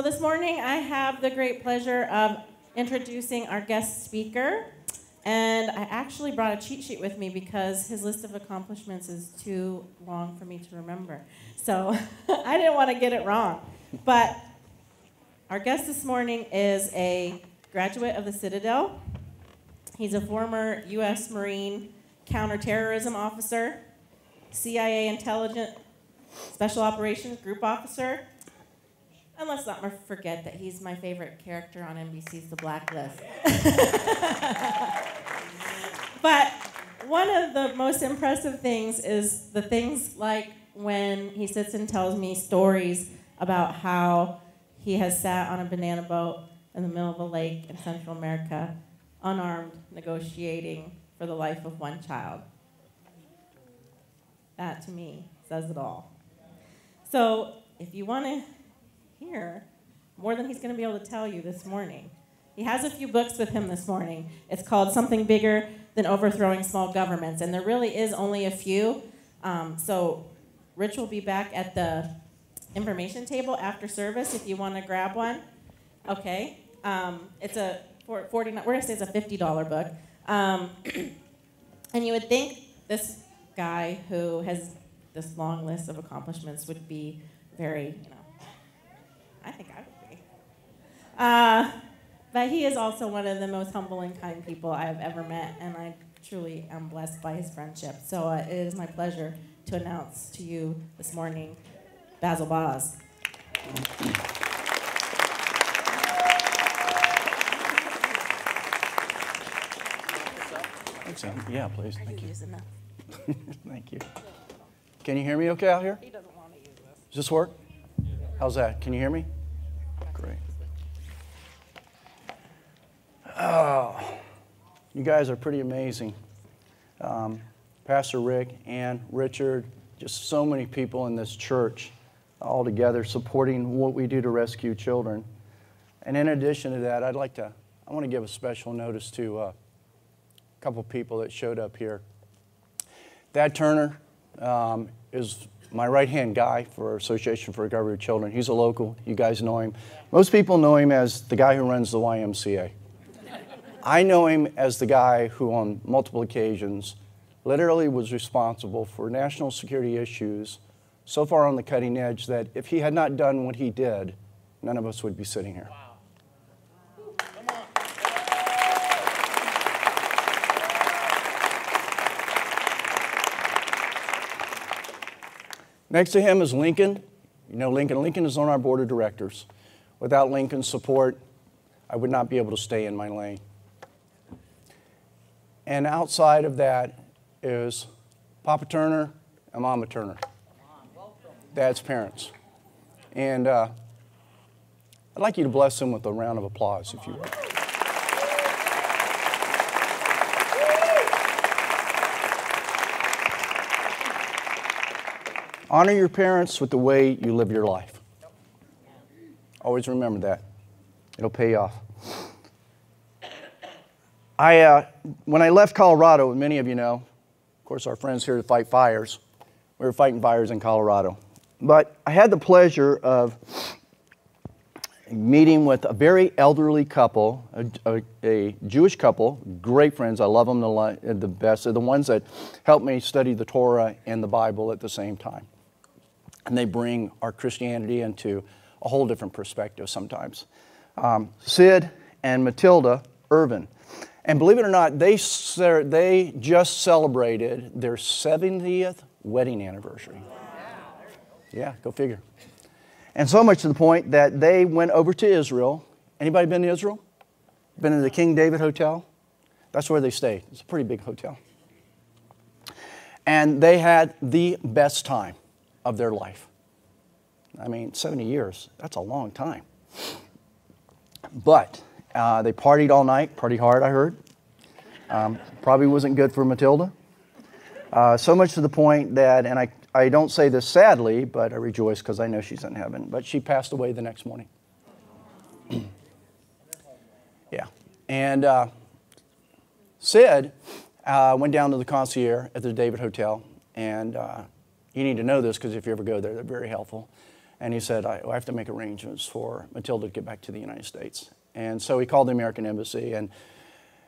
So this morning, I have the great pleasure of introducing our guest speaker. And I actually brought a cheat sheet with me because his list of accomplishments is too long for me to remember. So I didn't want to get it wrong. But our guest this morning is a graduate of the Citadel. He's a former U.S. Marine counterterrorism officer, CIA intelligence special operations group officer, and let's not forget that he's my favorite character on NBC's The Blacklist. but one of the most impressive things is the things like when he sits and tells me stories about how he has sat on a banana boat in the middle of a lake in Central America, unarmed, negotiating for the life of one child. That to me says it all. So if you want to here more than he's going to be able to tell you this morning. He has a few books with him this morning. It's called Something Bigger Than Overthrowing Small Governments, and there really is only a few. Um, so Rich will be back at the information table after service if you want to grab one. Okay. Um, it's a 40, we're going to say it's a $50 book. Um, and you would think this guy who has this long list of accomplishments would be very, you know, I think I would be. Uh, but he is also one of the most humble and kind people I have ever met, and I truly am blessed by his friendship. So uh, it is my pleasure to announce to you this morning Bazzel Baz. Sam. Yeah, please. Thank you. Thank you. Can you hear me okay out here? He doesn't want to use this. Does this work? How's that? Can you hear me? Great. Oh, you guys are pretty amazing. Um, Pastor Rick and Richard, just so many people in this church all together supporting what we do to rescue children. And in addition to that, I'd like to, I want to give a special notice to uh, a couple people that showed up here. Thad Turner um, is my right hand guy for Association for Recovery of Children. He's a local. You guys know him. Most people know him as the guy who runs the YMCA. I know him as the guy who, on multiple occasions, literally was responsible for national security issues so far on the cutting edge that if he had not done what he did, none of us would be sitting here. Next to him is Lincoln. You know Lincoln. Lincoln is on our board of directors. Without Lincoln's support, I would not be able to stay in my lane. And outside of that is Papa Turner and Mama Turner, Thad's parents. And uh, I'd like you to bless them with a round of applause, if you will. Honor your parents with the way you live your life. Always remember that. It'll pay off. I, uh, when I left Colorado, many of you know, of course, our friends here to fight fires. We were fighting fires in Colorado. But I had the pleasure of meeting with a very elderly couple, a, a, a, Jewish couple, great friends. I love them the, the best. They're the ones that helped me study the Torah and the Bible at the same time and they bring our Christianity into a whole different perspective sometimes. Um, Sid and Matilda Irvin. And believe it or not, they, they just celebrated their 70th wedding anniversary. Yeah, go figure. And so much to the point that they went over to Israel. Anybody been to Israel? Been to the King David Hotel? That's where they stayed. It's a pretty big hotel. And they had the best time of their life. I mean, 70 years, that's a long time. But uh, they partied all night, pretty hard, I heard. Um, probably wasn't good for Matilda. Uh, so much to the point that, and I, I don't say this sadly, but I rejoice because I know she's in heaven, but she passed away the next morning. yeah. And uh, Sid uh, went down to the concierge at the David Hotel and uh, you need to know this because if you ever go there, they're very helpful. And he said, I, I have to make arrangements for Matilda to get back to the United States. And so he called the American Embassy, and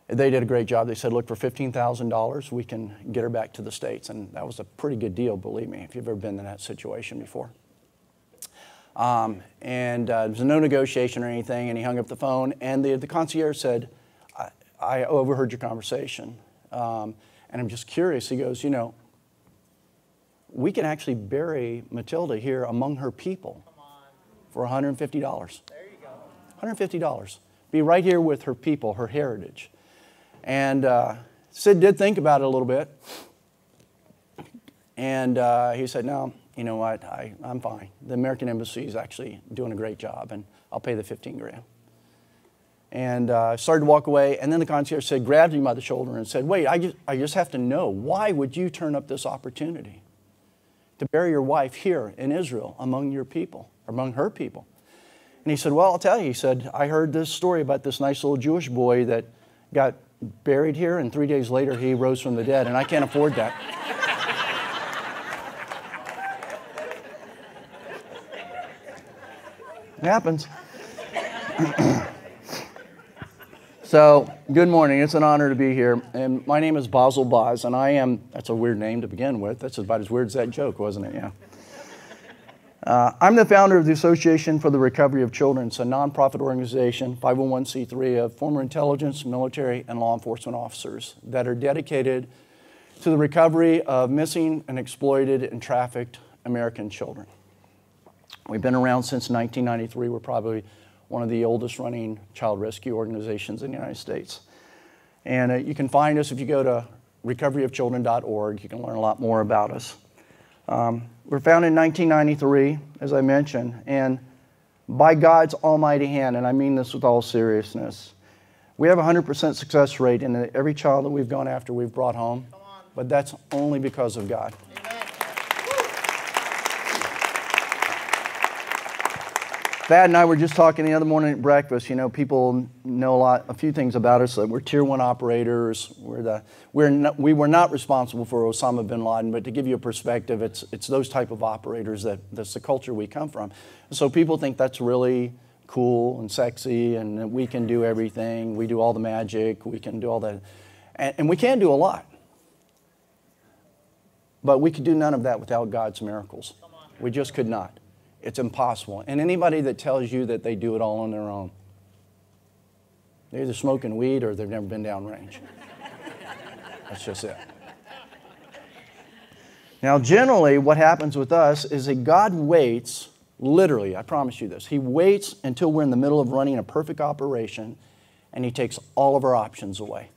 they did a great job. They said, Look, for $15,000, we can get her back to the States. And that was a pretty good deal, believe me, if you've ever been in that situation before. Um, and uh, there was no negotiation or anything, and he hung up the phone. And the, the concierge said, I, I overheard your conversation. Um, and I'm just curious. He goes, You know, we can actually bury Matilda here among her people for $150. There you go. $150. Be right here with her people, her heritage. And uh, Sid did think about it a little bit. And uh, he said, No, you know what? I, I'm fine. The American Embassy is actually doing a great job, and I'll pay the 15 grand. And I uh, started to walk away, and then the concierge said, grabbed him by the shoulder and said, Wait, I just, I just have to know, why would you turn up this opportunity to bury your wife here in Israel among your people, among her people? And he said, Well, I'll tell you. He said, I heard this story about this nice little Jewish boy that got buried here, and three days later he rose from the dead, and I can't afford that. it happens. so, good morning. It's an honor to be here. And my name is Bazzel Baz, and I am, that's a weird name to begin with. That's about as weird as that joke, wasn't it? Yeah. Uh, I'm the founder of the Association for the Recovery of Children. It's a nonprofit organization, 501c3, of former intelligence, military, and law enforcement officers that are dedicated to the recovery of missing and exploited and trafficked American children. We've been around since 1993. We're probably one of the oldest running child rescue organizations in the United States. And uh, you can find us if you go to recoveryofchildren.org. You can learn a lot more about us. Um, we're founded in 1993, as I mentioned, and by God's almighty hand, and I mean this with all seriousness, we have a 100% success rate in every child that we've gone after, we've brought home. But that's only because of God. Thad and I were just talking the other morning at breakfast. You know, people know a lot, a few things about us. We're tier one operators. We're the, we're not, we were not responsible for Osama bin Laden, but to give you a perspective, it's, it's those type of operators that that's the culture we come from. So people think that's really cool and sexy, and we can do everything. We do all the magic. We can do all that, and, and we can do a lot. But we could do none of that without God's miracles. We just could not. It's impossible. And anybody that tells you that they do it all on their own, they're either smoking weed or they've never been downrange. That's just it. Now, generally, what happens with us is that God waits, literally, I promise you this, He waits until we're in the middle of running a perfect operation and He takes all of our options away.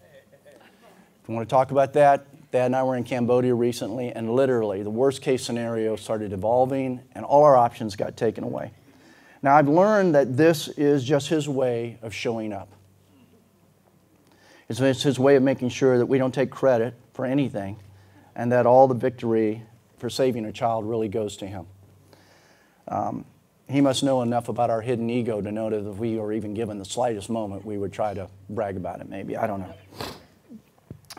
If you want to talk about that, Thad and I were in Cambodia recently, and literally the worst case scenario started evolving, and all our options got taken away. Now, I've learned that this is just his way of showing up. It's his way of making sure that we don't take credit for anything, and that all the victory for saving a child really goes to him. Um, he must know enough about our hidden ego to know that if we were even given the slightest moment, we would try to brag about it, maybe. I don't know.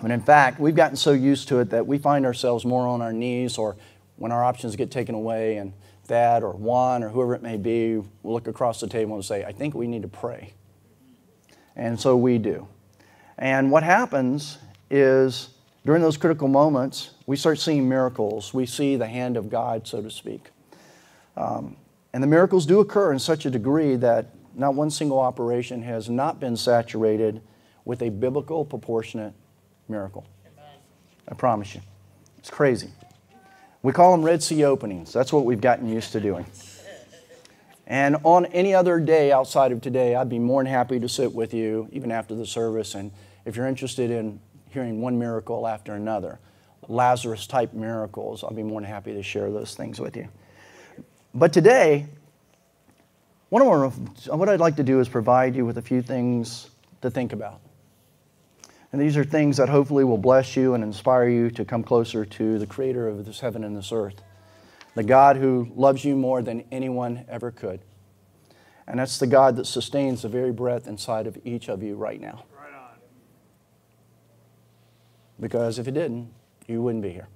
But in fact, we've gotten so used to it that we find ourselves more on our knees or when our options get taken away and Thad or Juan or whoever it may be will look across the table and say, I think we need to pray. And so we do. And what happens is during those critical moments, we start seeing miracles. We see the hand of God, so to speak. Um, and the miracles do occur in such a degree that not one single operation has not been saturated with a biblical, proportionate miracle. I promise you. It's crazy. We call them Red Sea openings. That's what we've gotten used to doing. And on any other day outside of today, I'd be more than happy to sit with you, even after the service. And if you're interested in hearing one miracle after another, Lazarus type miracles, I'll be more than happy to share those things with you. But today, what, what I'd like to do is provide you with a few things to think about. And these are things that hopefully will bless you and inspire you to come closer to the creator of this heaven and this earth, the God who loves you more than anyone ever could. And that's the God that sustains the very breath inside of each of you right now. Right on. Because if it didn't, you wouldn't be here.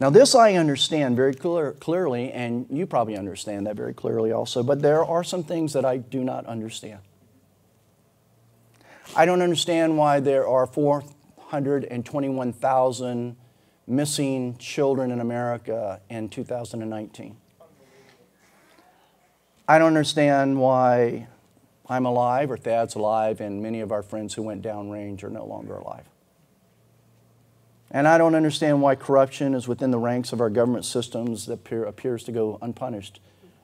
Now, this I understand very clear, clearly, and you probably understand that very clearly also, but there are some things that I do not understand. I don't understand why there are 421,000 missing children in America in 2019. I don't understand why I'm alive or Thad's alive and many of our friends who went downrange are no longer alive. And I don't understand why corruption is within the ranks of our government systems that appear, appears to go unpunished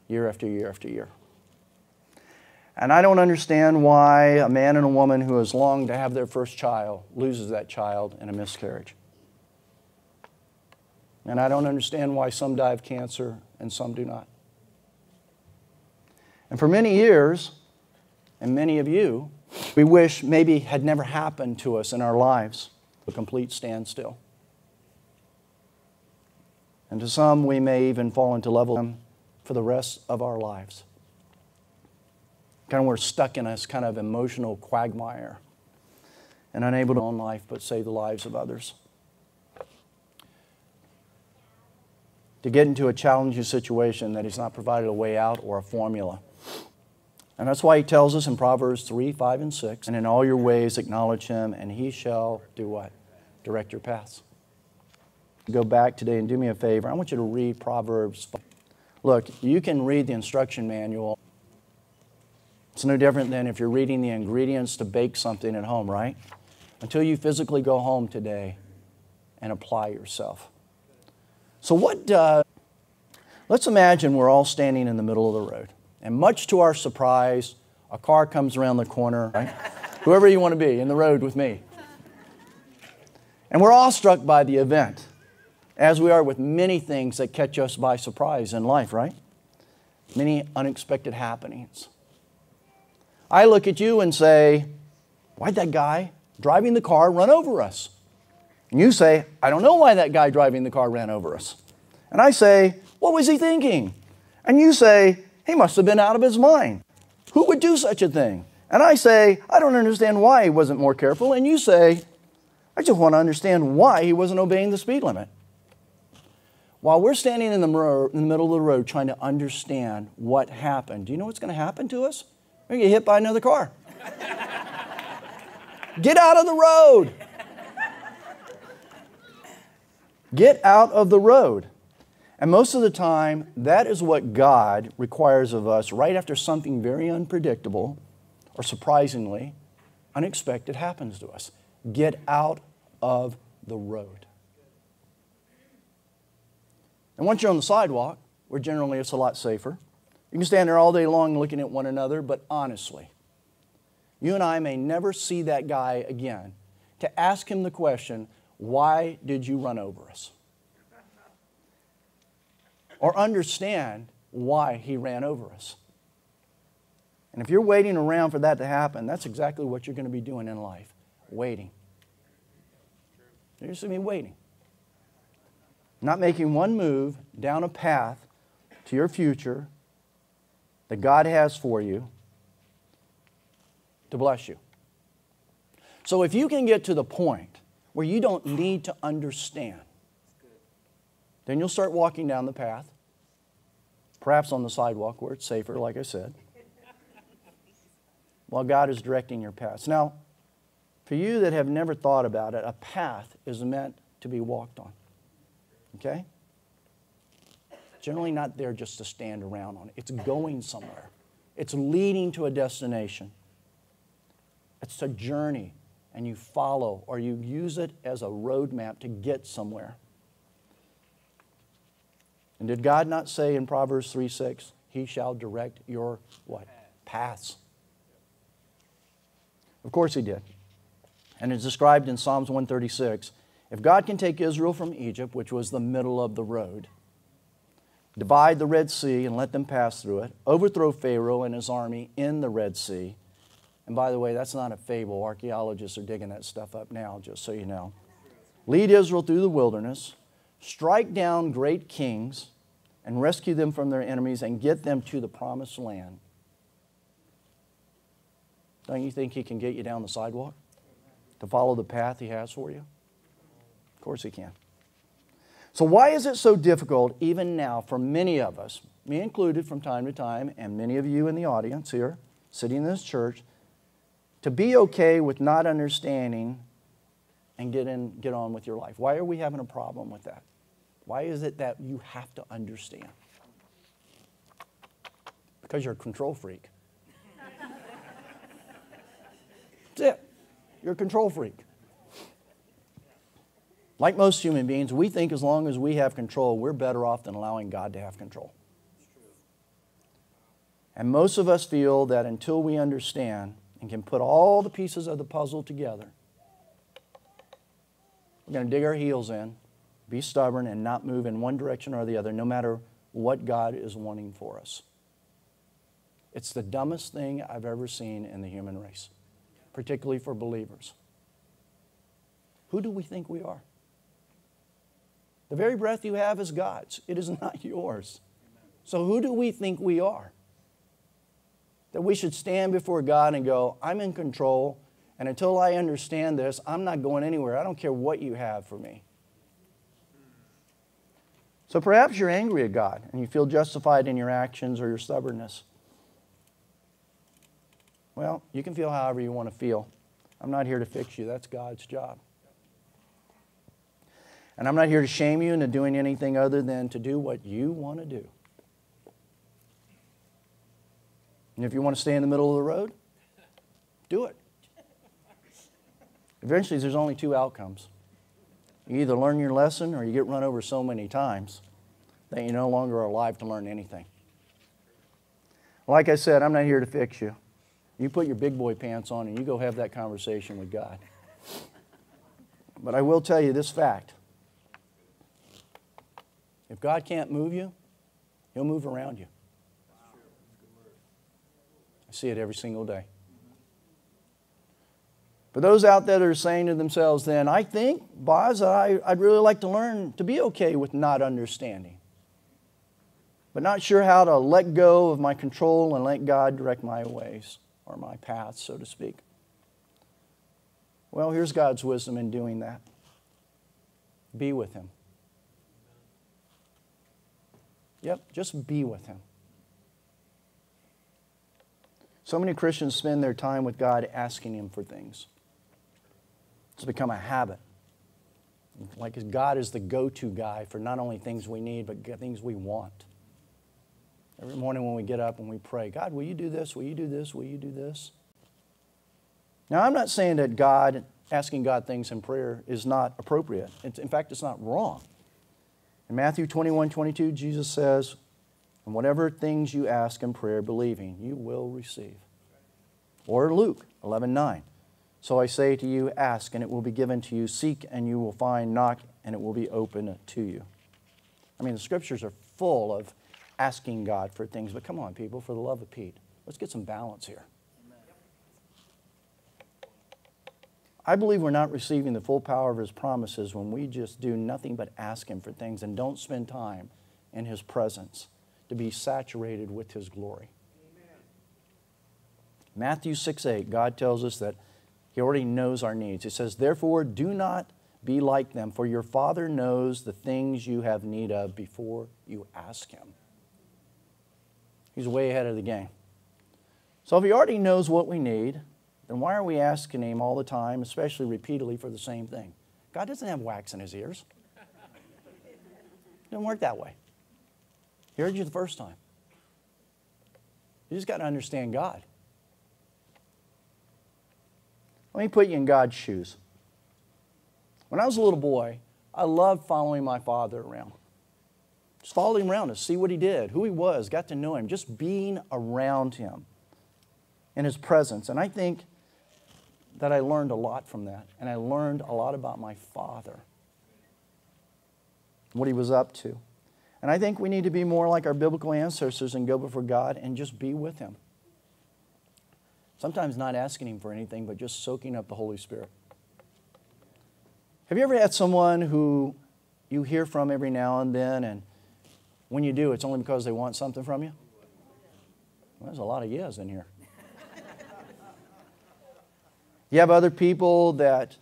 year after year after year. And I don't understand why a man and a woman who has longed to have their first child loses that child in a miscarriage. And I don't understand why some die of cancer and some do not. And for many years, and many of you, we wish maybe had never happened to us in our lives a complete standstill. And to some, we may even fall into level for the rest of our lives. Kind of we're stuck in this kind of emotional quagmire and unable to own life but save the lives of others. To get into a challenging situation that He's not provided a way out or a formula. And that's why he tells us in Proverbs 3, 5, and 6, and in all your ways acknowledge him, and he shall do what? Direct your paths. Go back today and do me a favor. I want you to read Proverbs. Look, you can read the instruction manual. It's no different than if you're reading the ingredients to bake something at home, right? Until you physically go home today and apply yourself. So, what, uh, let's imagine we're all standing in the middle of the road. And much to our surprise, a car comes around the corner, right? Whoever you want to be in the road with me. And we're all struck by the event, as we are with many things that catch us by surprise in life, right? Many unexpected happenings. I look at you and say, Why'd that guy driving the car run over us? And you say, I don't know why that guy driving the car ran over us. And I say, What was he thinking? And you say, he must have been out of his mind. Who would do such a thing? And I say, I don't understand why he wasn't more careful. And you say, I just want to understand why he wasn't obeying the speed limit. While we're standing in the, in the middle of the road trying to understand what happened, do you know what's going to happen to us? We're going to get hit by another car. get out of the road. Get out of the road. And most of the time, that is what God requires of us right after something very unpredictable or surprisingly unexpected happens to us. Get out of the road. And once you're on the sidewalk, where generally it's a lot safer, you can stand there all day long looking at one another, but honestly, you and I may never see that guy again to ask him the question, Why did you run over us? or understand why he ran over us. And if you're waiting around for that to happen, that's exactly what you're going to be doing in life waiting. You're just going to be waiting. Not making one move down a path to your future that God has for you to bless you. So if you can get to the point where you don't need to understand then you'll start walking down the path, perhaps on the sidewalk where it's safer, like I said, while God is directing your paths. Now, for you that have never thought about it, a path is meant to be walked on. Okay? Generally not there just to stand around on. It's going somewhere. It's leading to a destination. It's a journey, and you follow or you use it as a roadmap to get somewhere. And did God not say in Proverbs 3 6, He shall direct your what? Paths. Of course He did. And it's described in Psalms 136. If God can take Israel from Egypt, which was the middle of the road, divide the Red Sea and let them pass through it, overthrow Pharaoh and his army in the Red Sea, and by the way, that's not a fable. Archaeologists are digging that stuff up now, just so you know. Lead Israel through the wilderness, strike down great kings and rescue them from their enemies and get them to the promised land. Don't you think He can get you down the sidewalk to follow the path He has for you? Of course He can. So, why is it so difficult, even now, for many of us, me included from time to time, and many of you in the audience here, sitting in this church, to be okay with not understanding and get, in, get on with your life? Why are we having a problem with that? Why is it that you have to understand? Because you're a control freak. That's it. You're a control freak. Like most human beings, we think as long as we have control, we're better off than allowing God to have control. And most of us feel that until we understand and can put all the pieces of the puzzle together, we're going to dig our heels in, be stubborn, and not move in one direction or the other, no matter what God is wanting for us. It's the dumbest thing I've ever seen in the human race, particularly for believers. Who do we think we are? The very breath you have is God's, it is not yours. So, who do we think we are? That we should stand before God and go, I'm in control, and until I understand this, I'm not going anywhere. I don't care what you have for me. So perhaps you're angry at God and you feel justified in your actions or your stubbornness. Well, you can feel however you want to feel. I'm not here to fix you, that's God's job. And I'm not here to shame you into doing anything other than to do what you want to do. And if you want to stay in the middle of the road, do it. Eventually, there's only two outcomes. You either learn your lesson or you get run over so many times that you no longer are alive to learn anything. Like I said, I'm not here to fix you. You put your big boy pants on and you go have that conversation with God. But I will tell you this fact if God can't move you, He'll move around you. I see it every single day. For those out there that are saying to themselves, then, I think, Baz, I, I'd really like to learn to be okay with not understanding, but not sure how to let go of my control and let God direct my ways or my paths, so to speak. Well, here's God's wisdom in doing that be with Him. Yep, just be with Him. So many Christians spend their time with God asking Him for things. It's become a habit. Like God is the go to guy for not only things we need, but things we want. Every morning when we get up and we pray, God, will you do this? Will you do this? Will you do this? Now, I'm not saying that God, asking God things in prayer is not appropriate. In fact, it's not wrong. In Matthew 21 22, Jesus says, And whatever things you ask in prayer, believing, you will receive. Or Luke 11 9. So I say to you, ask, and it will be given to you. Seek, and you will find. Knock, and it will be open to you. I mean, the scriptures are full of asking God for things, but come on, people, for the love of Pete, let's get some balance here. I believe we're not receiving the full power of His promises when we just do nothing but ask Him for things and don't spend time in His presence to be saturated with His glory. Amen. Matthew 6 8, God tells us that He already knows our needs. He says, Therefore, do not be like them, for your Father knows the things you have need of before you ask Him. He's way ahead of the game. So if He already knows what we need, then why are we asking Him all the time, especially repeatedly, for the same thing? God doesn't have wax in His ears. It doesn't work that way. He heard you the first time. You just got to understand God. Let me put you in God's shoes. When I was a little boy, I loved following my father around. Just followed him around to see what he did, who he was, got to know him, just being around him in his presence. And I think that I learned a lot from that. And I learned a lot about my father, what he was up to. And I think we need to be more like our biblical ancestors and go before God and just be with him. Sometimes not asking him for anything, but just soaking up the Holy Spirit. Have you ever had someone who you hear from every now and then, and when you do, it's only because they want something from you? Well, there's a lot of yes in here. You have other people that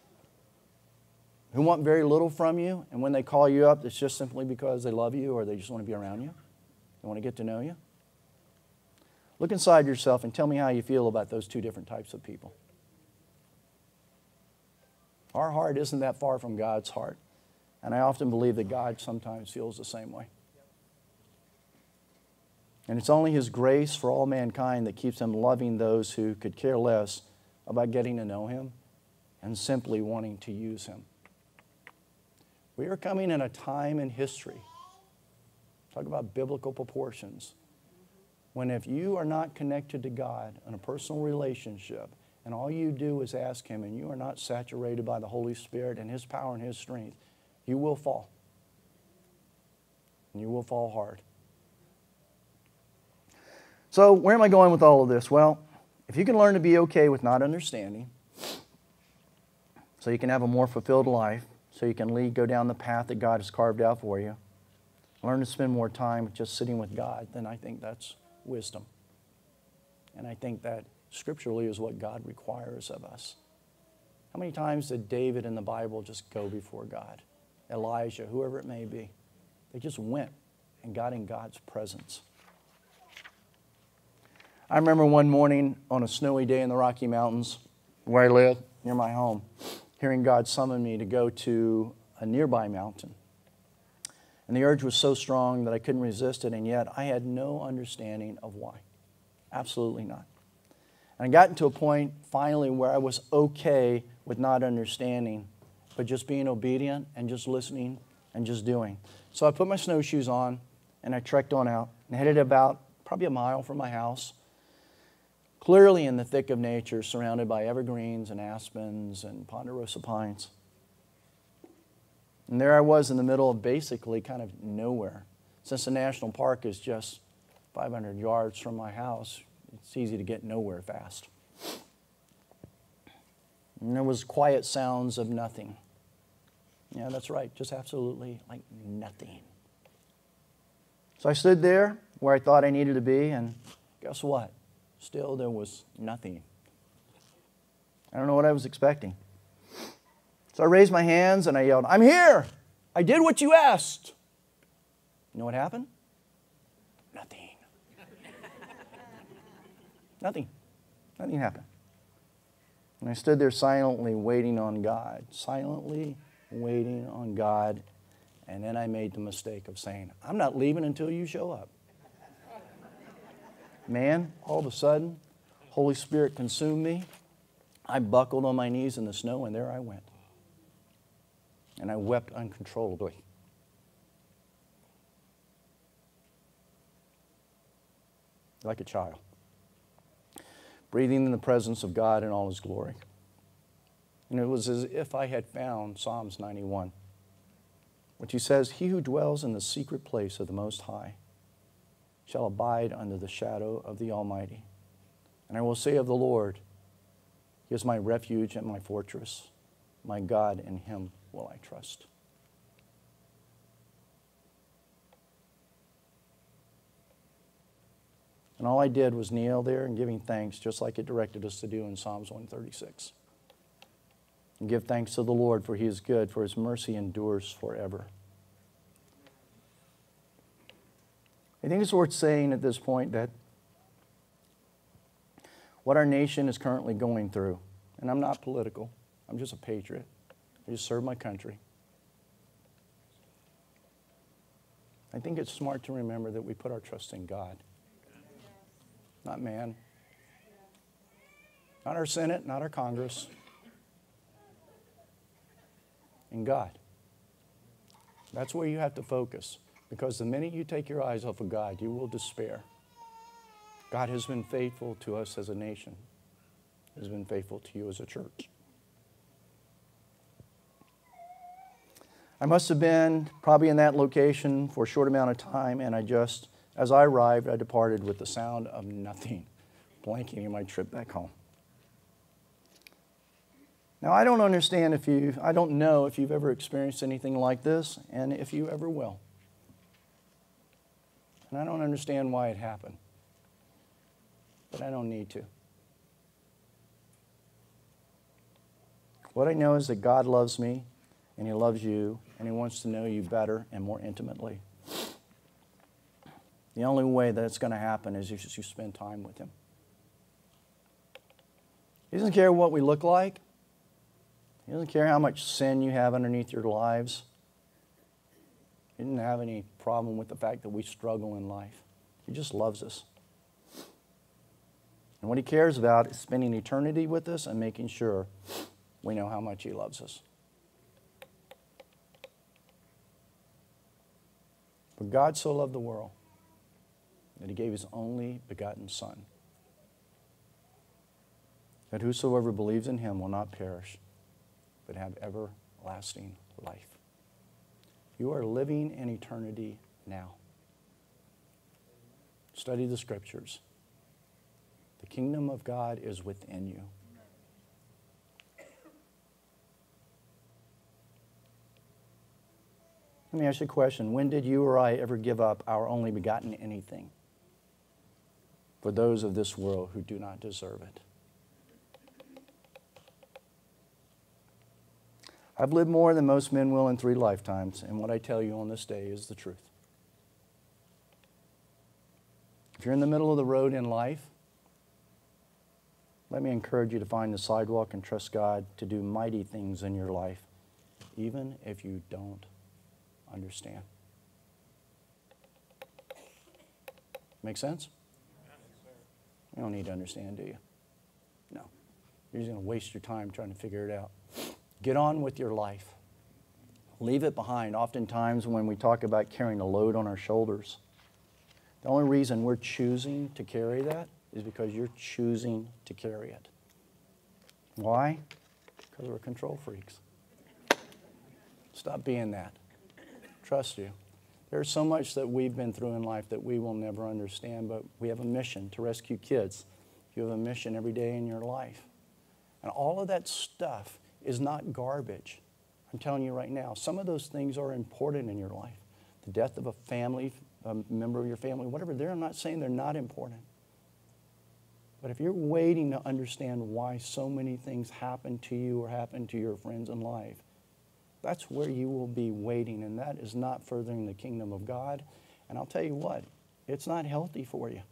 who want very little from you, and when they call you up, it's just simply because they love you or they just want to be around you. They want to get to know you. Look inside yourself and tell me how you feel about those two different types of people. Our heart isn't that far from God's heart. And I often believe that God sometimes feels the same way. And it's only His grace for all mankind that keeps Him loving those who could care less about getting to know Him and simply wanting to use Him. We are coming in a time in history, talk about biblical proportions, when if you are not connected to God in a personal relationship, and all you do is ask Him, and you are not saturated by the Holy Spirit and His power and His strength, you will fall. And you will fall hard. So, where am I going with all of this? Well, if you can learn to be okay with not understanding, so you can have a more fulfilled life, so you can lead, go down the path that God has carved out for you. Learn to spend more time just sitting with God, then I think that's wisdom. And I think that scripturally is what God requires of us. How many times did David in the Bible just go before God? Elijah, whoever it may be. They just went and got in God's presence. I remember one morning on a snowy day in the Rocky Mountains where I live, near my home hearing God summon me to go to a nearby mountain. And the urge was so strong that I couldn't resist it, and yet I had no understanding of why. Absolutely not. And I got to a point finally where I was okay with not understanding, but just being obedient and just listening and just doing. So I put my snowshoes on and I trekked on out and headed about probably a mile from my house clearly in the thick of nature, surrounded by evergreens and aspens and ponderosa pines. And there I was in the middle of basically kind of nowhere. Since the national park is just 500 yards from my house, it's easy to get nowhere fast. And there was quiet sounds of nothing. Yeah, that's right, just absolutely like nothing. So I stood there where I thought I needed to be, and guess what? Still, there was nothing. I don't know what I was expecting. So I raised my hands and I yelled, I'm here! I did what you asked. You know what happened? Nothing. Nothing. Nothing happened. And I stood there silently waiting on God, silently waiting on God. And then I made the mistake of saying, I'm not leaving until you show up man, all of a sudden, Holy Spirit consumed me. I buckled on my knees in the snow, and there I went. And I wept uncontrollably. Like a child, breathing in the presence of God in all His glory. And it was as if I had found Psalms 91, which He says, He who dwells in the secret place of the Most High shall abide under the shadow of the Almighty. And I will say of the Lord, He is my refuge and my fortress. My God, in Him will I trust. And all I did was kneel there and giving thanks, just like it directed us to do in Psalms 136. And give thanks to the Lord, for He is good, for His mercy endures forever. I think it's worth saying at this point that what our nation is currently going through, and I'm not political, I'm just a patriot, I just serve my country. I think it's smart to remember that we put our trust in God, not man, not our Senate, not our Congress, in God. That's where you have to focus. Because the minute you take your eyes off of God, you will despair. God has been faithful to us as a nation, has been faithful to you as a church. I must have been probably in that location for a short amount of time, and I just, as I arrived, I departed with the sound of nothing, blanking my trip back home. Now, I don't understand if you, I don't know if you've ever experienced anything like this, and if you ever will. And I don't understand why it happened. But I don't need to. What I know is that God loves me and He loves you, and He wants to know you better and more intimately. The only way that it's going to happen is if you spend time with Him. He doesn't care what we look like. He doesn't care how much sin you have underneath your lives. He didn't have any problem with the fact that we struggle in life. He just loves us. And what he cares about is spending eternity with us and making sure we know how much he loves us. For God so loved the world that he gave his only begotten Son, that whosoever believes in him will not perish, but have everlasting life. You are living in eternity now. Study the scriptures. The kingdom of God is within you. Let me ask you a question. When did you or I ever give up our only begotten anything for those of this world who do not deserve it? I've lived more than most men will in three lifetimes, and what I tell you on this day is the truth. If you're in the middle of the road in life, let me encourage you to find the sidewalk and trust God to do mighty things in your life, even if you don't understand. Make sense? You don't need to understand, do you? No. You're just going to waste your time trying to figure it out. Get on with your life. Leave it behind. Oftentimes, when we talk about carrying a load on our shoulders, the only reason we're choosing to carry that is because you're choosing to carry it. Why? Because we're control freaks. Stop being that. Trust you. There's so much that we've been through in life that we will never understand, but we have a mission to rescue kids. You have a mission every day in your life. And all of that stuff is not garbage. I'm telling you right now, some of those things are important in your life. The death of a family, a member of your family, whatever, they're not saying they're not important. But if you're waiting to understand why so many things happen to you or happen to your friends in life, that's where you will be waiting, and that is not furthering the kingdom of God. And I'll tell you what, it's not healthy for you.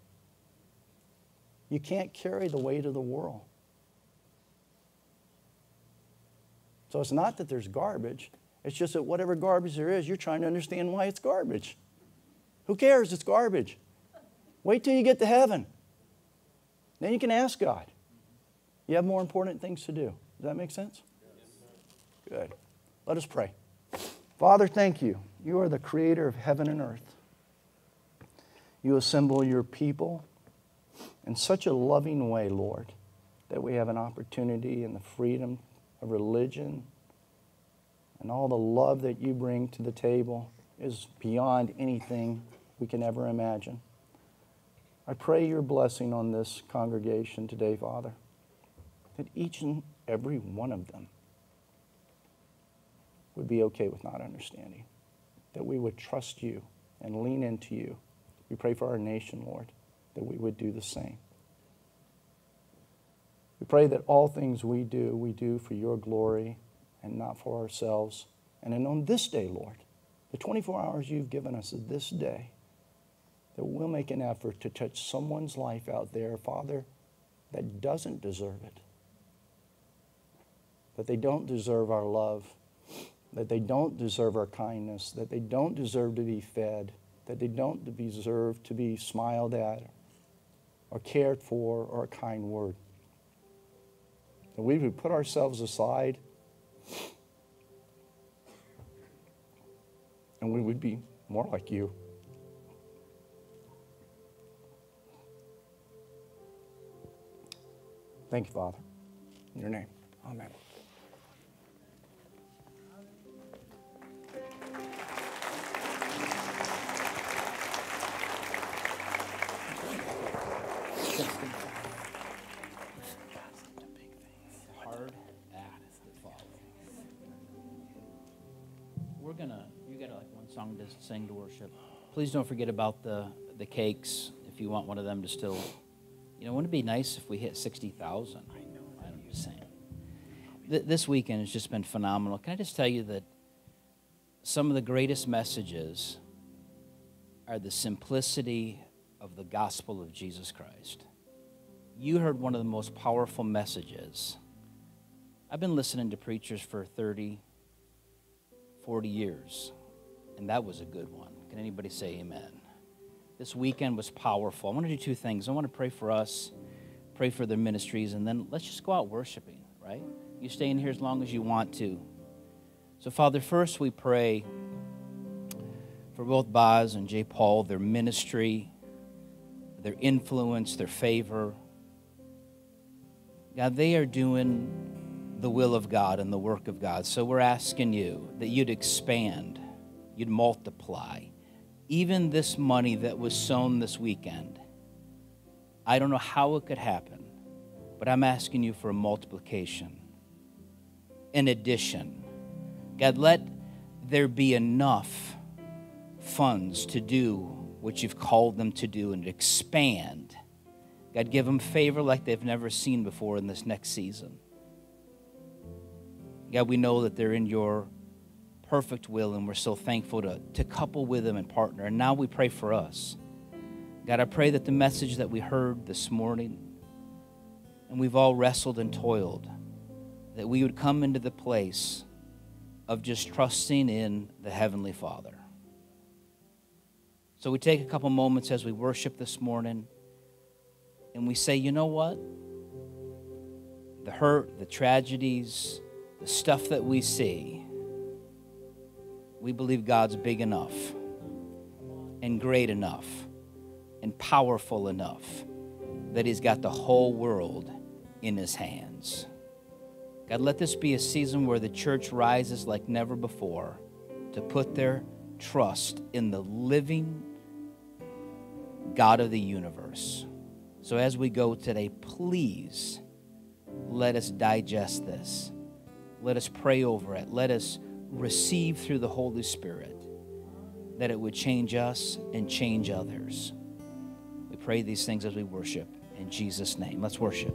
You can't carry the weight of the world. So it's not that there's garbage, it's just that whatever garbage there is, you're trying to understand why it's garbage. Who cares? It's garbage. Wait till you get to heaven. Then you can ask God. You have more important things to do. Does that make sense? Good. Let us pray. Father, thank you. You are the creator of heaven and earth. You assemble your people in such a loving way, Lord, that we have an opportunity and the freedom of religion and all the love that you bring to the table is beyond anything we can ever imagine. I pray your blessing on this congregation today, Father, that each and every one of them would be okay with not understanding, that we would trust you and lean into you. We pray for our nation, Lord, that we would do the same. We pray that all things we do, we do for your glory and not for ourselves. And then on this day, Lord, the 24 hours you've given us this day, that we'll make an effort to touch someone's life out there, Father, that doesn't deserve it. That they don't deserve our love, that they don't deserve our kindness, that they don't deserve to be fed, that they don't deserve to be smiled at or cared for or a kind word. That we would put ourselves aside and we would be more like you. Thank you, Father. In your name, amen. One song to sing to worship. Please don't forget about the, the cakes, if you want one of them to still, you know, wouldn't it be nice if we hit 60,000? I know. I'm just saying. Th- This weekend has just been phenomenal. Can I just tell you that some of the greatest messages are the simplicity of the gospel of Jesus Christ. You heard one of the most powerful messages. I've been listening to preachers for 30, 40 years, and that was a good one. Can anybody say amen? This weekend was powerful. I want to do two things. I want to pray for us, pray for their ministries, and then let's just go out worshiping, right? You stay in here as long as you want to. So, Father, first we pray for both Baz and J. Paul, their ministry, their influence, their favor. God, they are doing the will of God and the work of God. So we're asking you that you'd expand, you'd multiply. Even this money that was sown this weekend, I don't know how it could happen, but I'm asking you for a multiplication. In addition, God, let there be enough funds to do what you've called them to do and expand. God, give them favor like they've never seen before in this next season. God, we know that they're in your perfect will, and we're so thankful to, to couple with them and partner. And now we pray for us. God, I pray that the message that we heard this morning, and we've all wrestled and toiled, that we would come into the place of just trusting in the Heavenly Father. So we take a couple moments as we worship this morning and we say, you know what? The hurt, the tragedies, the stuff that we see, we believe God's big enough and great enough and powerful enough that He's got the whole world in His hands. God, let this be a season where the church rises like never before to put their trust in the living God of the universe. So as we go today, please let us digest this. Let us pray over it. Let us receive through the Holy Spirit that it would change us and change others. We pray these things as we worship in Jesus' name. Let's worship.